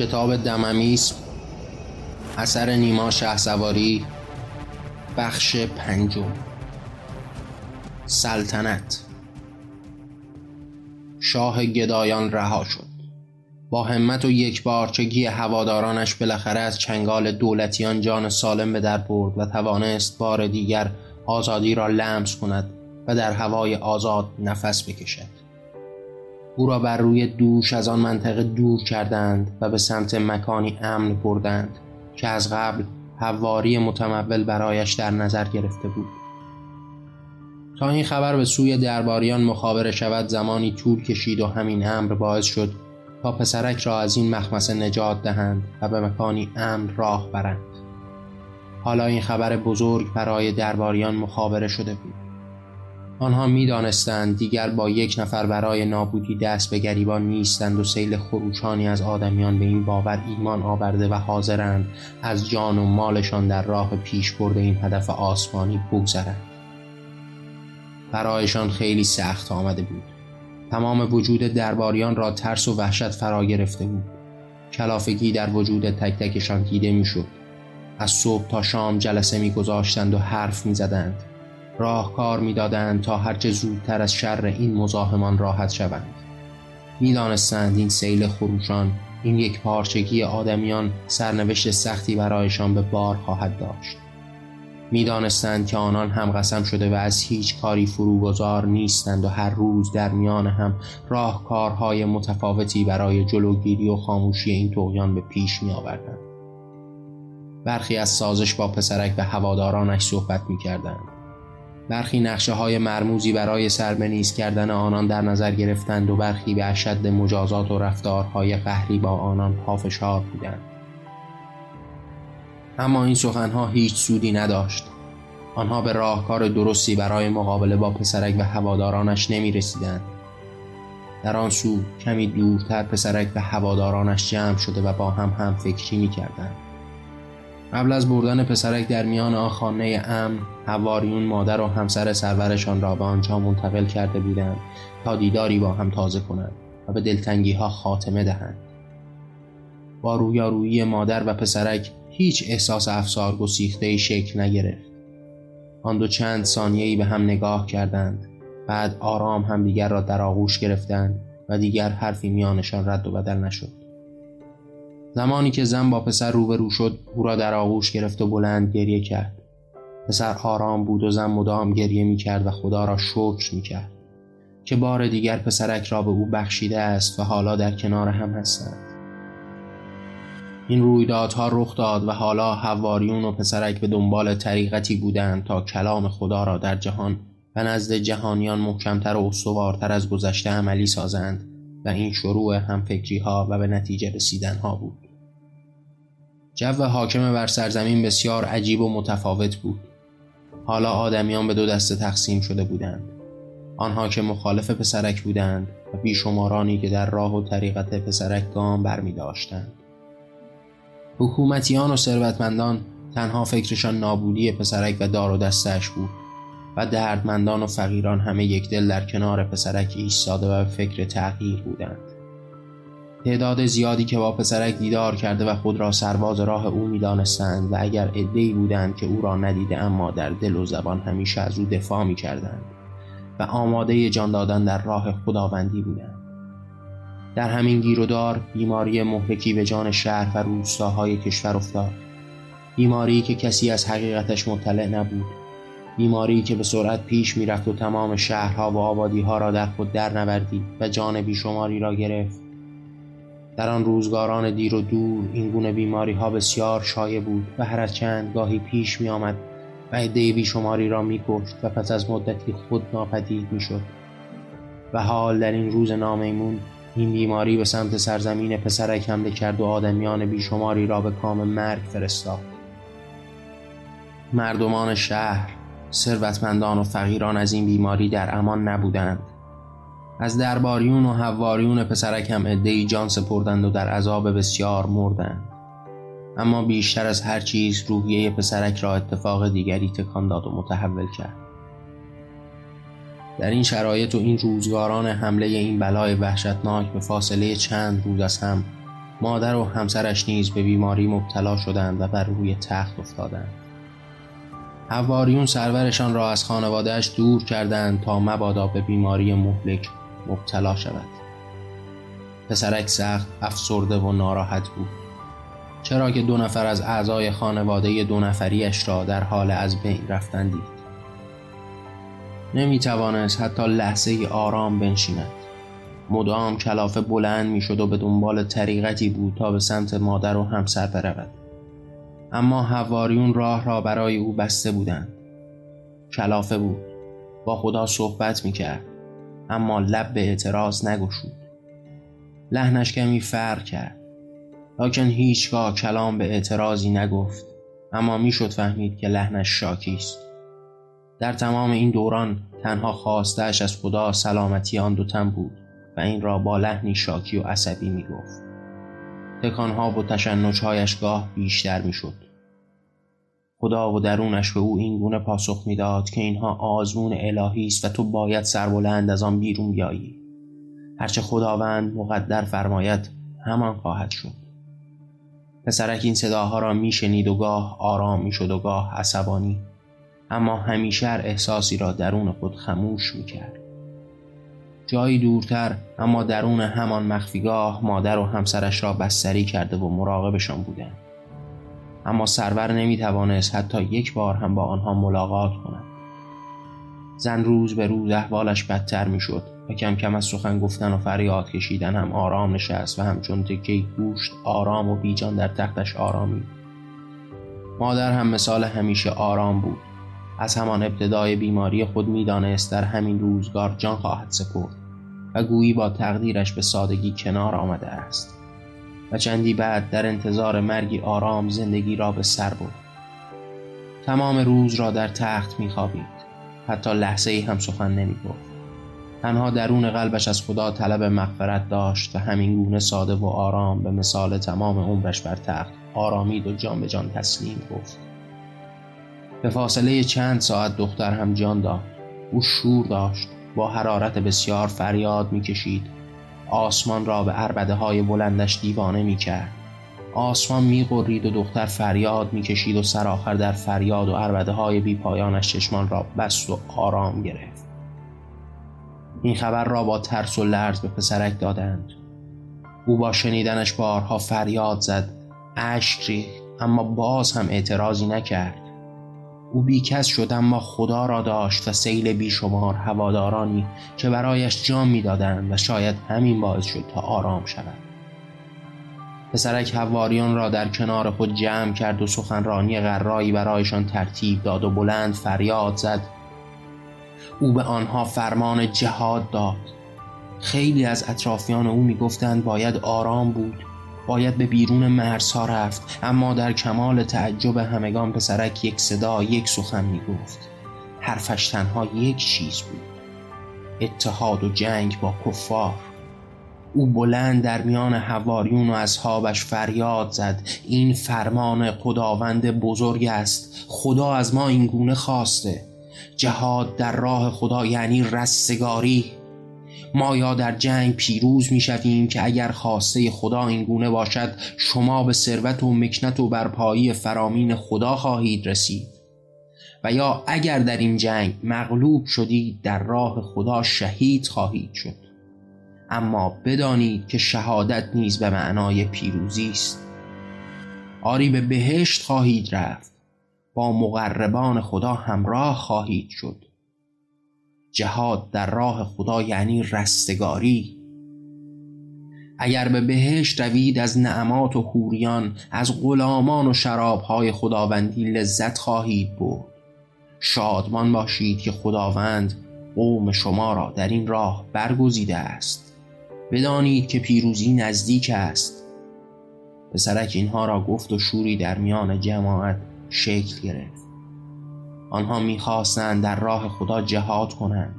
کتاب دممیس اثر نیما سواری بخش پنجم. سلطنت. شاه گدایان رها شد. با همت و یک بارچگی هوادارانش بالاخره از چنگال دولتیان جان سالم به در برد و توانست بار دیگر آزادی را لمس کند و در هوای آزاد نفس بکشد. او را بر روی دوش از آن منطقه دور کردند و به سمت مکانی امن بردند که از قبل حواری متمول برایش در نظر گرفته بود. تا این خبر به سوی درباریان مخابره شود زمانی طول کشید و همین امر باعث شد تا پسرک را از این مخمسه نجات دهند و به مکانی امن راه برند. حالا این خبر بزرگ برای درباریان مخابره شده بود. آنها می دانستند دیگر با یک نفر برای نابودی دست به گریبان نیستند و سیل خروشانی از آدمیان به این باور ایمان آورده و حاضرند از جان و مالشان در راه پیش برده این هدف آسمانی بگذرند. برایشان خیلی سخت آمده بود. تمام وجود درباریان را ترس و وحشت فرا گرفته بود. کلافگی در وجود تک تکشان دیده می‌شد. از صبح تا شام جلسه میگذاشتند و حرف می‌زدند. راهکار می‌دادند تا هرچه زودتر از شر این مزاحمان راحت شوند می‌دانستند این سیل خروشان این یک پارچگی آدمیان سرنوشت سختی برایشان به بار خواهد داشت می‌دانستند که آنان هم قسم شده و از هیچ کاری فروگذار نیستند و هر روز در میان هم راهکارهای متفاوتی برای جلوگیری و خاموشی این توغیان به پیش می آوردند. برخی از سازش با پسرک و هوادارانش صحبت می کردند. برخی نقشه های مرموزی برای سربنیز کردن آنان در نظر گرفتند و برخی به اشد مجازات و رفتارهای قهری با آنان پافشار بودند اما این سخنها هیچ سودی نداشت آنها به راهکار درستی برای مقابله با پسرک و هوادارانش نمی رسیدند. در آن سو کمی دورتر پسرک و هوادارانش جمع شده و با هم هم فکری می کردند. قبل از بردن پسرک در میان آن خانه امن حواریون مادر و همسر سرورشان را به آنجا منتقل کرده بودند تا دیداری با هم تازه کنند و به دلتنگی ها خاتمه دهند. با رویارویی مادر و پسرک هیچ احساس افسار گسیخته شکل نگرفت. آن دو چند ثانیه‌ای به هم نگاه کردند بعد آرام همدیگر را در آغوش گرفتند و دیگر حرفی میانشان رد و بدل نشد. زمانی که زن با پسر روبرو شد او را در آغوش گرفت و بلند گریه کرد. پسر آرام بود و زن مدام گریه می کرد و خدا را شکر می کرد که بار دیگر پسرک را به او بخشیده است و حالا در کنار هم هستند. این رویدادها رخ داد و حالا حواریون و پسرک به دنبال طریقتی بودند تا کلام خدا را در جهان و نزد جهانیان محکمتر و استوارتر از گذشته عملی سازند. و این شروع همفکری ها و به نتیجه رسیدن ها بود. جو حاکم بر سرزمین بسیار عجیب و متفاوت بود. حالا آدمیان به دو دسته تقسیم شده بودند. آنها که مخالف پسرک بودند و بیشمارانی که در راه و طریقت پسرک گام برمی داشتند. حکومتیان و ثروتمندان تنها فکرشان نابودی پسرک و دار و دستش بود. و دردمندان و فقیران همه یک دل در کنار پسرک ایستاده و فکر تغییر بودند. تعداد زیادی که با پسرک دیدار کرده و خود را سرباز راه او می‌دانستند و اگر عدهای بودند که او را ندیده اما در دل و زبان همیشه از او دفاع می کردند و آماده جان دادن در راه خداوندی بودند. در همین گیر و دار بیماری مهلکی به جان شهر و روستاهای کشور افتاد. بیماری که کسی از حقیقتش مطلع نبود. بیماری که به سرعت پیش می‌رفت و تمام شهرها و آبادیها را در خود در نوردی و جان بیشماری را گرفت. در آن روزگاران دیر و دور این گونه بیماری ها بسیار شایع بود و هر چند گاهی پیش می آمد و عده بیشماری را می کشت و پس از مدتی خود ناپدید می شد و حال در این روز نامیمون این بیماری به سمت سرزمین پسرک حمله کرد و آدمیان بیشماری را به کام مرگ فرستاد. مردمان شهر ثروتمندان و فقیران از این بیماری در امان نبودند. از درباریون و حواریون پسرک هم عدهای جان سپردند و در عذاب بسیار مردند. اما بیشتر از هر چیز روحیه پسرک را اتفاق دیگری تکان داد و متحول کرد. در این شرایط و این روزگاران حمله این بلای وحشتناک به فاصله چند روز از هم مادر و همسرش نیز به بیماری مبتلا شدند و بر روی تخت افتادند. حواریون سرورشان را از خانوادهش دور کردند تا مبادا به بیماری مهلک مبتلا شود. پسرک سخت افسرده و ناراحت بود. چرا که دو نفر از اعضای خانواده دو نفریش را در حال از بین رفتن دید. نمی توانست حتی لحظه آرام بنشیند. مدام کلافه بلند می شد و به دنبال طریقتی بود تا به سمت مادر و همسر برود. اما حواریون راه را برای او بسته بودند. کلافه بود. با خدا صحبت می کرد اما لب به اعتراض نگشود. لحنش کمی فرق کرد. لاکن هیچگاه کلام به اعتراضی نگفت. اما می‌شد فهمید که لحنش شاکی است. در تمام این دوران تنها خواستش از خدا سلامتی آن دو تن بود و این را با لحنی شاکی و عصبی می گفت تکانها و تشنجهایش گاه بیشتر می شد خدا و درونش به او این گونه پاسخ می‌داد که اینها آزمون الهی است و تو باید سربلند از آن بیرون بیایی. هرچه خداوند مقدر فرماید همان خواهد شد. پسرک این صداها را میشنید و گاه آرام می‌شد و گاه عصبانی. اما همیشه هر احساسی را درون خود خموش می‌کرد. جایی دورتر اما درون همان مخفیگاه مادر و همسرش را بستری کرده و مراقبشان بودند. اما سرور نمی توانست حتی یک بار هم با آنها ملاقات کند. زن روز به روز احوالش بدتر می شد و کم کم از سخن گفتن و فریاد کشیدن هم آرام نشست و همچون تکه گوشت آرام و بیجان در تختش آرامی. مادر هم مثال همیشه آرام بود. از همان ابتدای بیماری خود می‌دانست در همین روزگار جان خواهد سپرد. و گویی با تقدیرش به سادگی کنار آمده است. و چندی بعد در انتظار مرگی آرام زندگی را به سر برد. تمام روز را در تخت میخوابید حتی لحظه ای هم سخن نمی گفت. تنها درون قلبش از خدا طلب مغفرت داشت و همین گونه ساده و آرام به مثال تمام عمرش بر تخت آرامید و جان به جان تسلیم گفت. به فاصله چند ساعت دختر هم جان داد. او شور داشت. با حرارت بسیار فریاد می‌کشید. آسمان را به عربده های بلندش دیوانه می‌کرد. آسمان میقرید و دختر فریاد می‌کشید و سرآخر در فریاد و عربده های بی پایانش چشمان را بست و آرام گرفت. این خبر را با ترس و لرز به پسرک دادند. او با شنیدنش بارها فریاد زد. اشک اما باز هم اعتراضی نکرد. او بیکس شد اما خدا را داشت و سیل بیشمار هوادارانی که برایش جان می‌دادند و شاید همین باعث شد تا آرام شود پسرک حواریان را در کنار خود جمع کرد و سخنرانی غرایی برایشان ترتیب داد و بلند فریاد زد. او به آنها فرمان جهاد داد. خیلی از اطرافیان او می‌گفتند باید آرام بود. باید به بیرون مرزها رفت اما در کمال تعجب همگان پسرک یک صدا یک سخن می گفت حرفش تنها یک چیز بود. اتحاد و جنگ با کفار. او بلند در میان حواریون و اصحابش فریاد زد. این فرمان خداوند بزرگ است. خدا از ما این گونه خواسته. جهاد در راه خدا یعنی رستگاری. ما یا در جنگ پیروز می شویم که اگر خواسته خدا این گونه باشد شما به ثروت و مکنت و برپایی فرامین خدا خواهید رسید. و یا اگر در این جنگ مغلوب شدید در راه خدا شهید خواهید شد. اما بدانید که شهادت نیز به معنای پیروزی است. آری به بهشت خواهید رفت. با مقربان خدا همراه خواهید شد. جهاد در راه خدا یعنی رستگاری. اگر به بهشت روید از نعمات و حوریان از غلامان و شرابهای خداوندی لذت خواهید برد. شادمان باشید که خداوند قوم شما را در این راه برگزیده است. بدانید که پیروزی نزدیک است. پسرک اینها را گفت و شوری در میان جماعت شکل گرفت. آنها می‌خواستند در راه خدا جهاد کنند.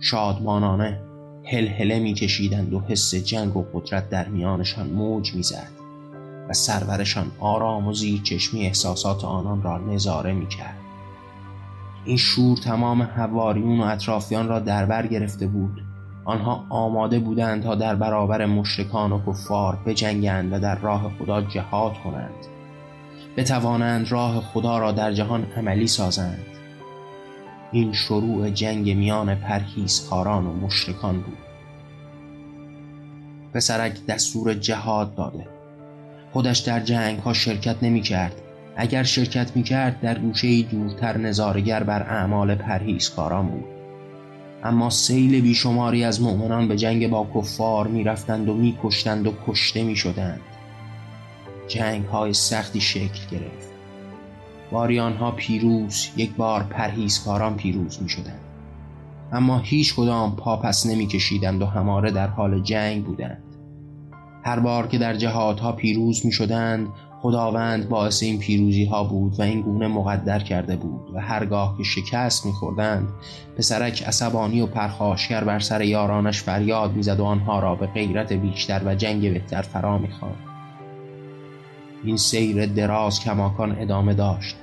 شادمانانه هلهله میکشیدند و حس جنگ و قدرت در میانشان موج می‌زد و سرورشان آرام و زیر چشمی احساسات آنان را نظاره می‌کرد. این شور تمام حواریون و اطرافیان را در بر گرفته بود. آنها آماده بودند تا در برابر مشرکان و کفار بجنگند و در راه خدا جهاد کنند. بتوانند راه خدا را در جهان عملی سازند. این شروع جنگ میان پرهیزکاران و مشرکان بود. پسرک دستور جهاد داده. خودش در جنگ ها شرکت نمی کرد اگر شرکت می کرد در گوشه دورتر نظارگر بر اعمال پرهیزکاران بود. اما سیل بیشماری از مؤمنان به جنگ با کفار می رفتند و می کشتند و کشته می شدند جنگ های سختی شکل گرفت. باری آنها پیروز یک بار پرهیزکاران پیروز می شدند اما هیچ کدام پا پس نمی کشیدند و هماره در حال جنگ بودند. هر بار که در جهادها پیروز می شدند خداوند باعث این پیروزی ها بود و این گونه مقدر کرده بود و هرگاه که شکست میخوردند پسرک عصبانی و پرخاشگر بر سر یارانش فریاد می‌زد و آنها را به غیرت بیشتر و جنگ بهتر فرا می‌خواند. این سیر دراز کماکان ادامه داشت.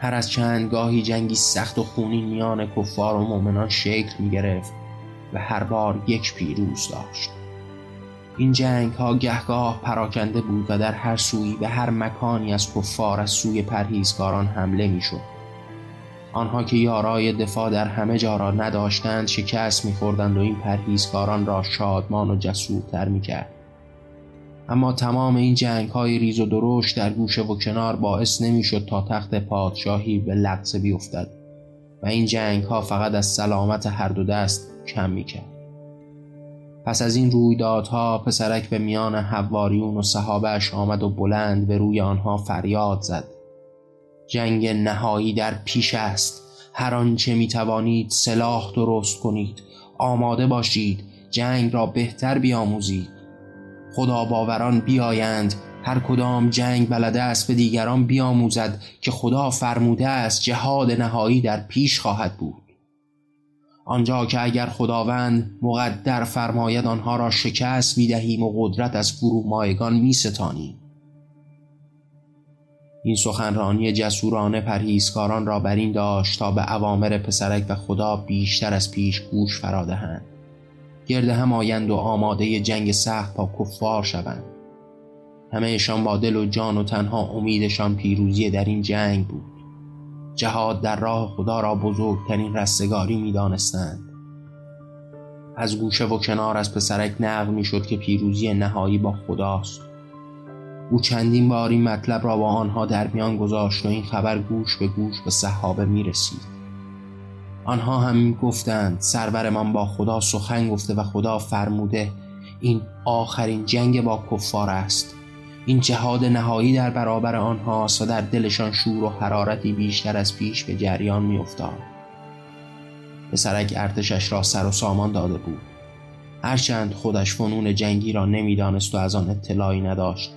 هر از چند گاهی جنگی سخت و خونین میان کفار و مؤمنان شکل می گرفت و هر بار یک پیروز داشت. این جنگ ها گهگاه پراکنده بود و در هر سوی به هر مکانی از کفار از سوی پرهیزگاران حمله می شد. آنها که یارای دفاع در همه جا را نداشتند شکست میخوردند و این پرهیزکاران را شادمان و جسورتر می‌کرد. اما تمام این جنگ های ریز و درشت در گوشه و کنار باعث نمی‌شد تا تخت پادشاهی به لغزه بیفتد و این جنگ ها فقط از سلامت هر دو دست کم می‌کرد. پس از این رویدادها پسرک به میان حواریون و صحابهش آمد و بلند به روی آنها فریاد زد. جنگ نهایی در پیش است. هر آنچه می توانید سلاح درست کنید. آماده باشید. جنگ را بهتر بیاموزید. خدا باوران بیایند. هر کدام جنگ بلده است به دیگران بیاموزد که خدا فرموده است جهاد نهایی در پیش خواهد بود. آنجا که اگر خداوند مقدر فرماید آنها را شکست می‌دهیم و قدرت از فرومایگان میستانیم. این سخنرانی جسورانه پرهیزکاران را بر این داشت تا به اوامر پسرک و خدا بیشتر از پیش گوش فرادهند گرد هم آیند و آماده جنگ سخت با کفار شوند. همهشان با دل و جان و تنها امیدشان پیروزی در این جنگ بود. جهاد در راه خدا را بزرگترین رستگاری می دانستند. از گوشه و کنار از پسرک نقل می شد که پیروزی نهایی با خداست. او چندین بار این مطلب را با آنها در میان گذاشت و این خبر گوش به گوش به صحابه می رسید آنها هم گفتند سرورمان با خدا سخن گفته و خدا فرموده این آخرین جنگ با کفار است. این جهاد نهایی در برابر آنهاست و در دلشان شور و حرارتی بیشتر از پیش به جریان میافتاد. پسرک ارتشش را سر و سامان داده بود. هرچند خودش فنون جنگی را نمی‌دانست و از آن اطلاعی نداشت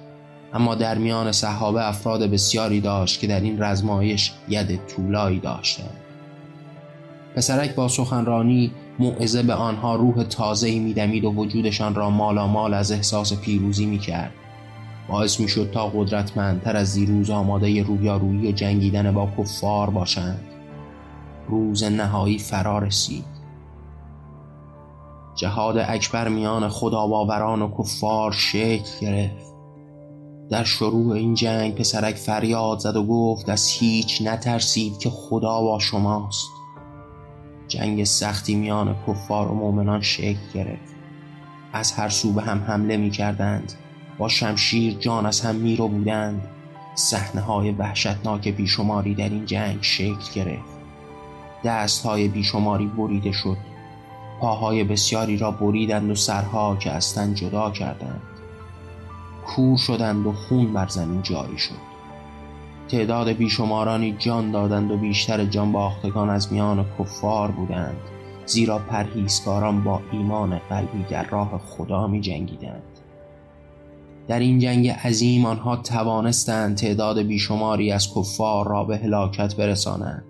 اما در میان صحابه افراد بسیاری داشت که در این رزمایش ید طولایی داشتند. پسرک با سخنرانی موعظه به آنها روح تازه‌ای میدمید و وجودشان را مال از احساس پیروزی می‌کرد. باعث می‌شد تا قدرتمندتر از دیروز آماده رویارویی و جنگیدن با کفار باشند. روز نهایی فرا رسید. جهاد اکبر میان خداباوران و کفار شکل گرفت. در شروع این جنگ پسرک فریاد زد و گفت از هیچ نترسید که خدا با شماست. جنگ سختی میان کفار و مؤمنان شکل گرفت. از هر سو به هم حمله می کردند با شمشیر جان از هم می رو بودند. صحنه های وحشتناک بیشماری در این جنگ شکل گرفت. دست های بیشماری بریده شد. پاهای بسیاری را بریدند و سرها که از جدا کردند. کور شدند و خون بر زمین جاری شد. تعداد بیشمارانی جان دادند و بیشتر جان باختگان از میان کفار بودند زیرا پرهیزکاران با ایمان قلبی در راه خدا می جنگیدند در این جنگ عظیم آنها توانستند تعداد بیشماری از کفار را به هلاکت برسانند.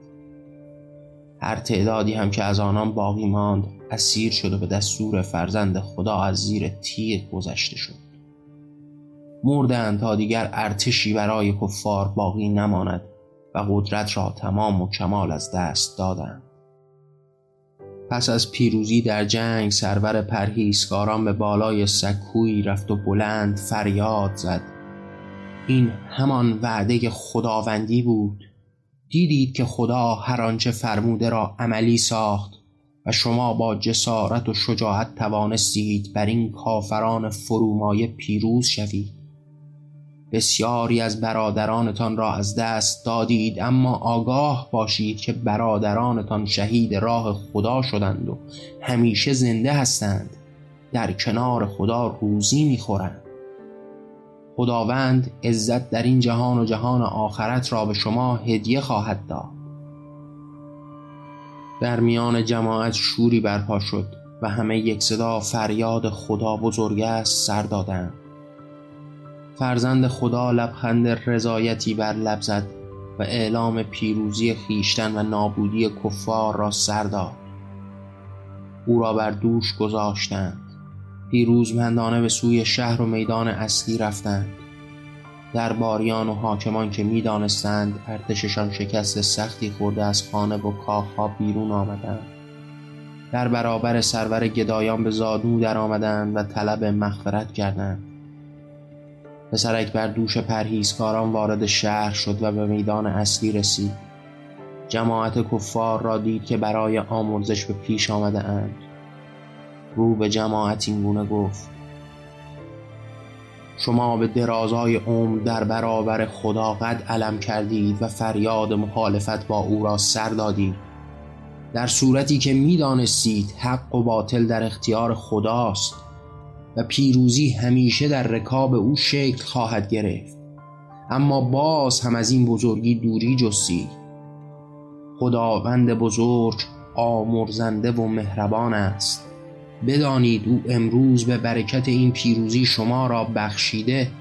هر تعدادی هم که از آنان باقی ماند اسیر شد و به دستور فرزند خدا از زیر تیر گذشته شد. مردند تا دیگر ارتشی برای کفار باقی نماند و قدرت را تمام و کمال از دست دادند پس از پیروزی در جنگ سرور پرهیزکاران به بالای سکویی رفت و بلند فریاد زد. این همان وعده خداوندی بود. دیدید که خدا هر آنچه فرموده را عملی ساخت و شما با جسارت و شجاعت توانستید بر این کافران فرومایه پیروز شوید. بسیاری از برادرانتان را از دست دادید اما آگاه باشید که برادرانتان شهید راه خدا شدند و همیشه زنده هستند. در کنار خدا روزی می‌خورند. خداوند عزت در این جهان و جهان آخرت را به شما هدیه خواهد داد. در میان جماعت شوری برپا شد و همه یک صدا فریاد خدا بزرگ است سر دادند. فرزند خدا لبخند رضایتی بر لب زد و اعلام پیروزی خیشتن و نابودی کفار را سر داد. او را بر دوش گذاشتند. پیروزمندانه به سوی شهر و میدان اصلی رفتند. درباریان و حاکمان که می‌دانستند ارتششان شکست سختی خورده از خانه و کاخها بیرون آمدند. در برابر سرور گدایان به زادو در آمدند و طلب مغفرت کردند. پسرک بر دوش پرهیزکاران وارد شهر شد و به میدان اصلی رسید. جماعت کفار را دید که برای آمرزش به پیش آمده اند. رو به جماعت این گونه گفت شما به درازای عمر در برابر خدا قد علم کردید و فریاد مخالفت با او را سر دادید. در صورتی که می‌دانستید حق و باطل در اختیار خداست. و پیروزی همیشه در رکاب او شکل خواهد گرفت. اما باز هم از این بزرگی دوری جستید خداوند بزرگ آمرزنده و مهربان است. بدانید او امروز به برکت این پیروزی شما را بخشیده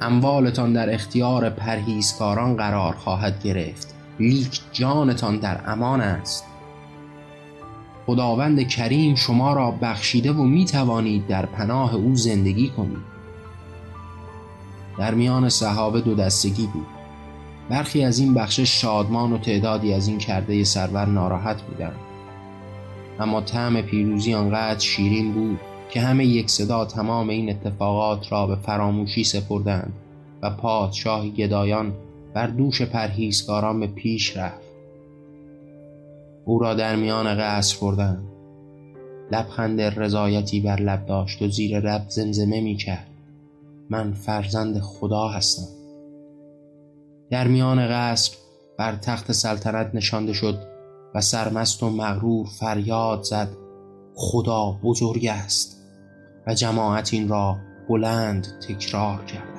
اموالتان در اختیار پرهیزکاران قرار خواهد گرفت. لیک جانتان در امان است. خداوند کریم شما را بخشیده و می توانید در پناه او زندگی کنید. در میان صحابه دو دستگی بود. برخی از این بخش شادمان و تعدادی از این کرده سرور ناراحت بودند. اما طعم پیروزی آنقدر شیرین بود که همه یک صدا تمام این اتفاقات را به فراموشی سپردند و پادشاه گدایان بر دوش پرهیزکاران به پیش رفت. او را در میان قصر بردند. لبخند رضایتی بر لب داشت و زیر لب زمزمه می کرد من فرزند خدا هستم. در میان قصر بر تخت سلطنت نشانده شد و سرمست و مغرور فریاد زد خدا بزرگ است. و جماعت این را بلند تکرار کرد.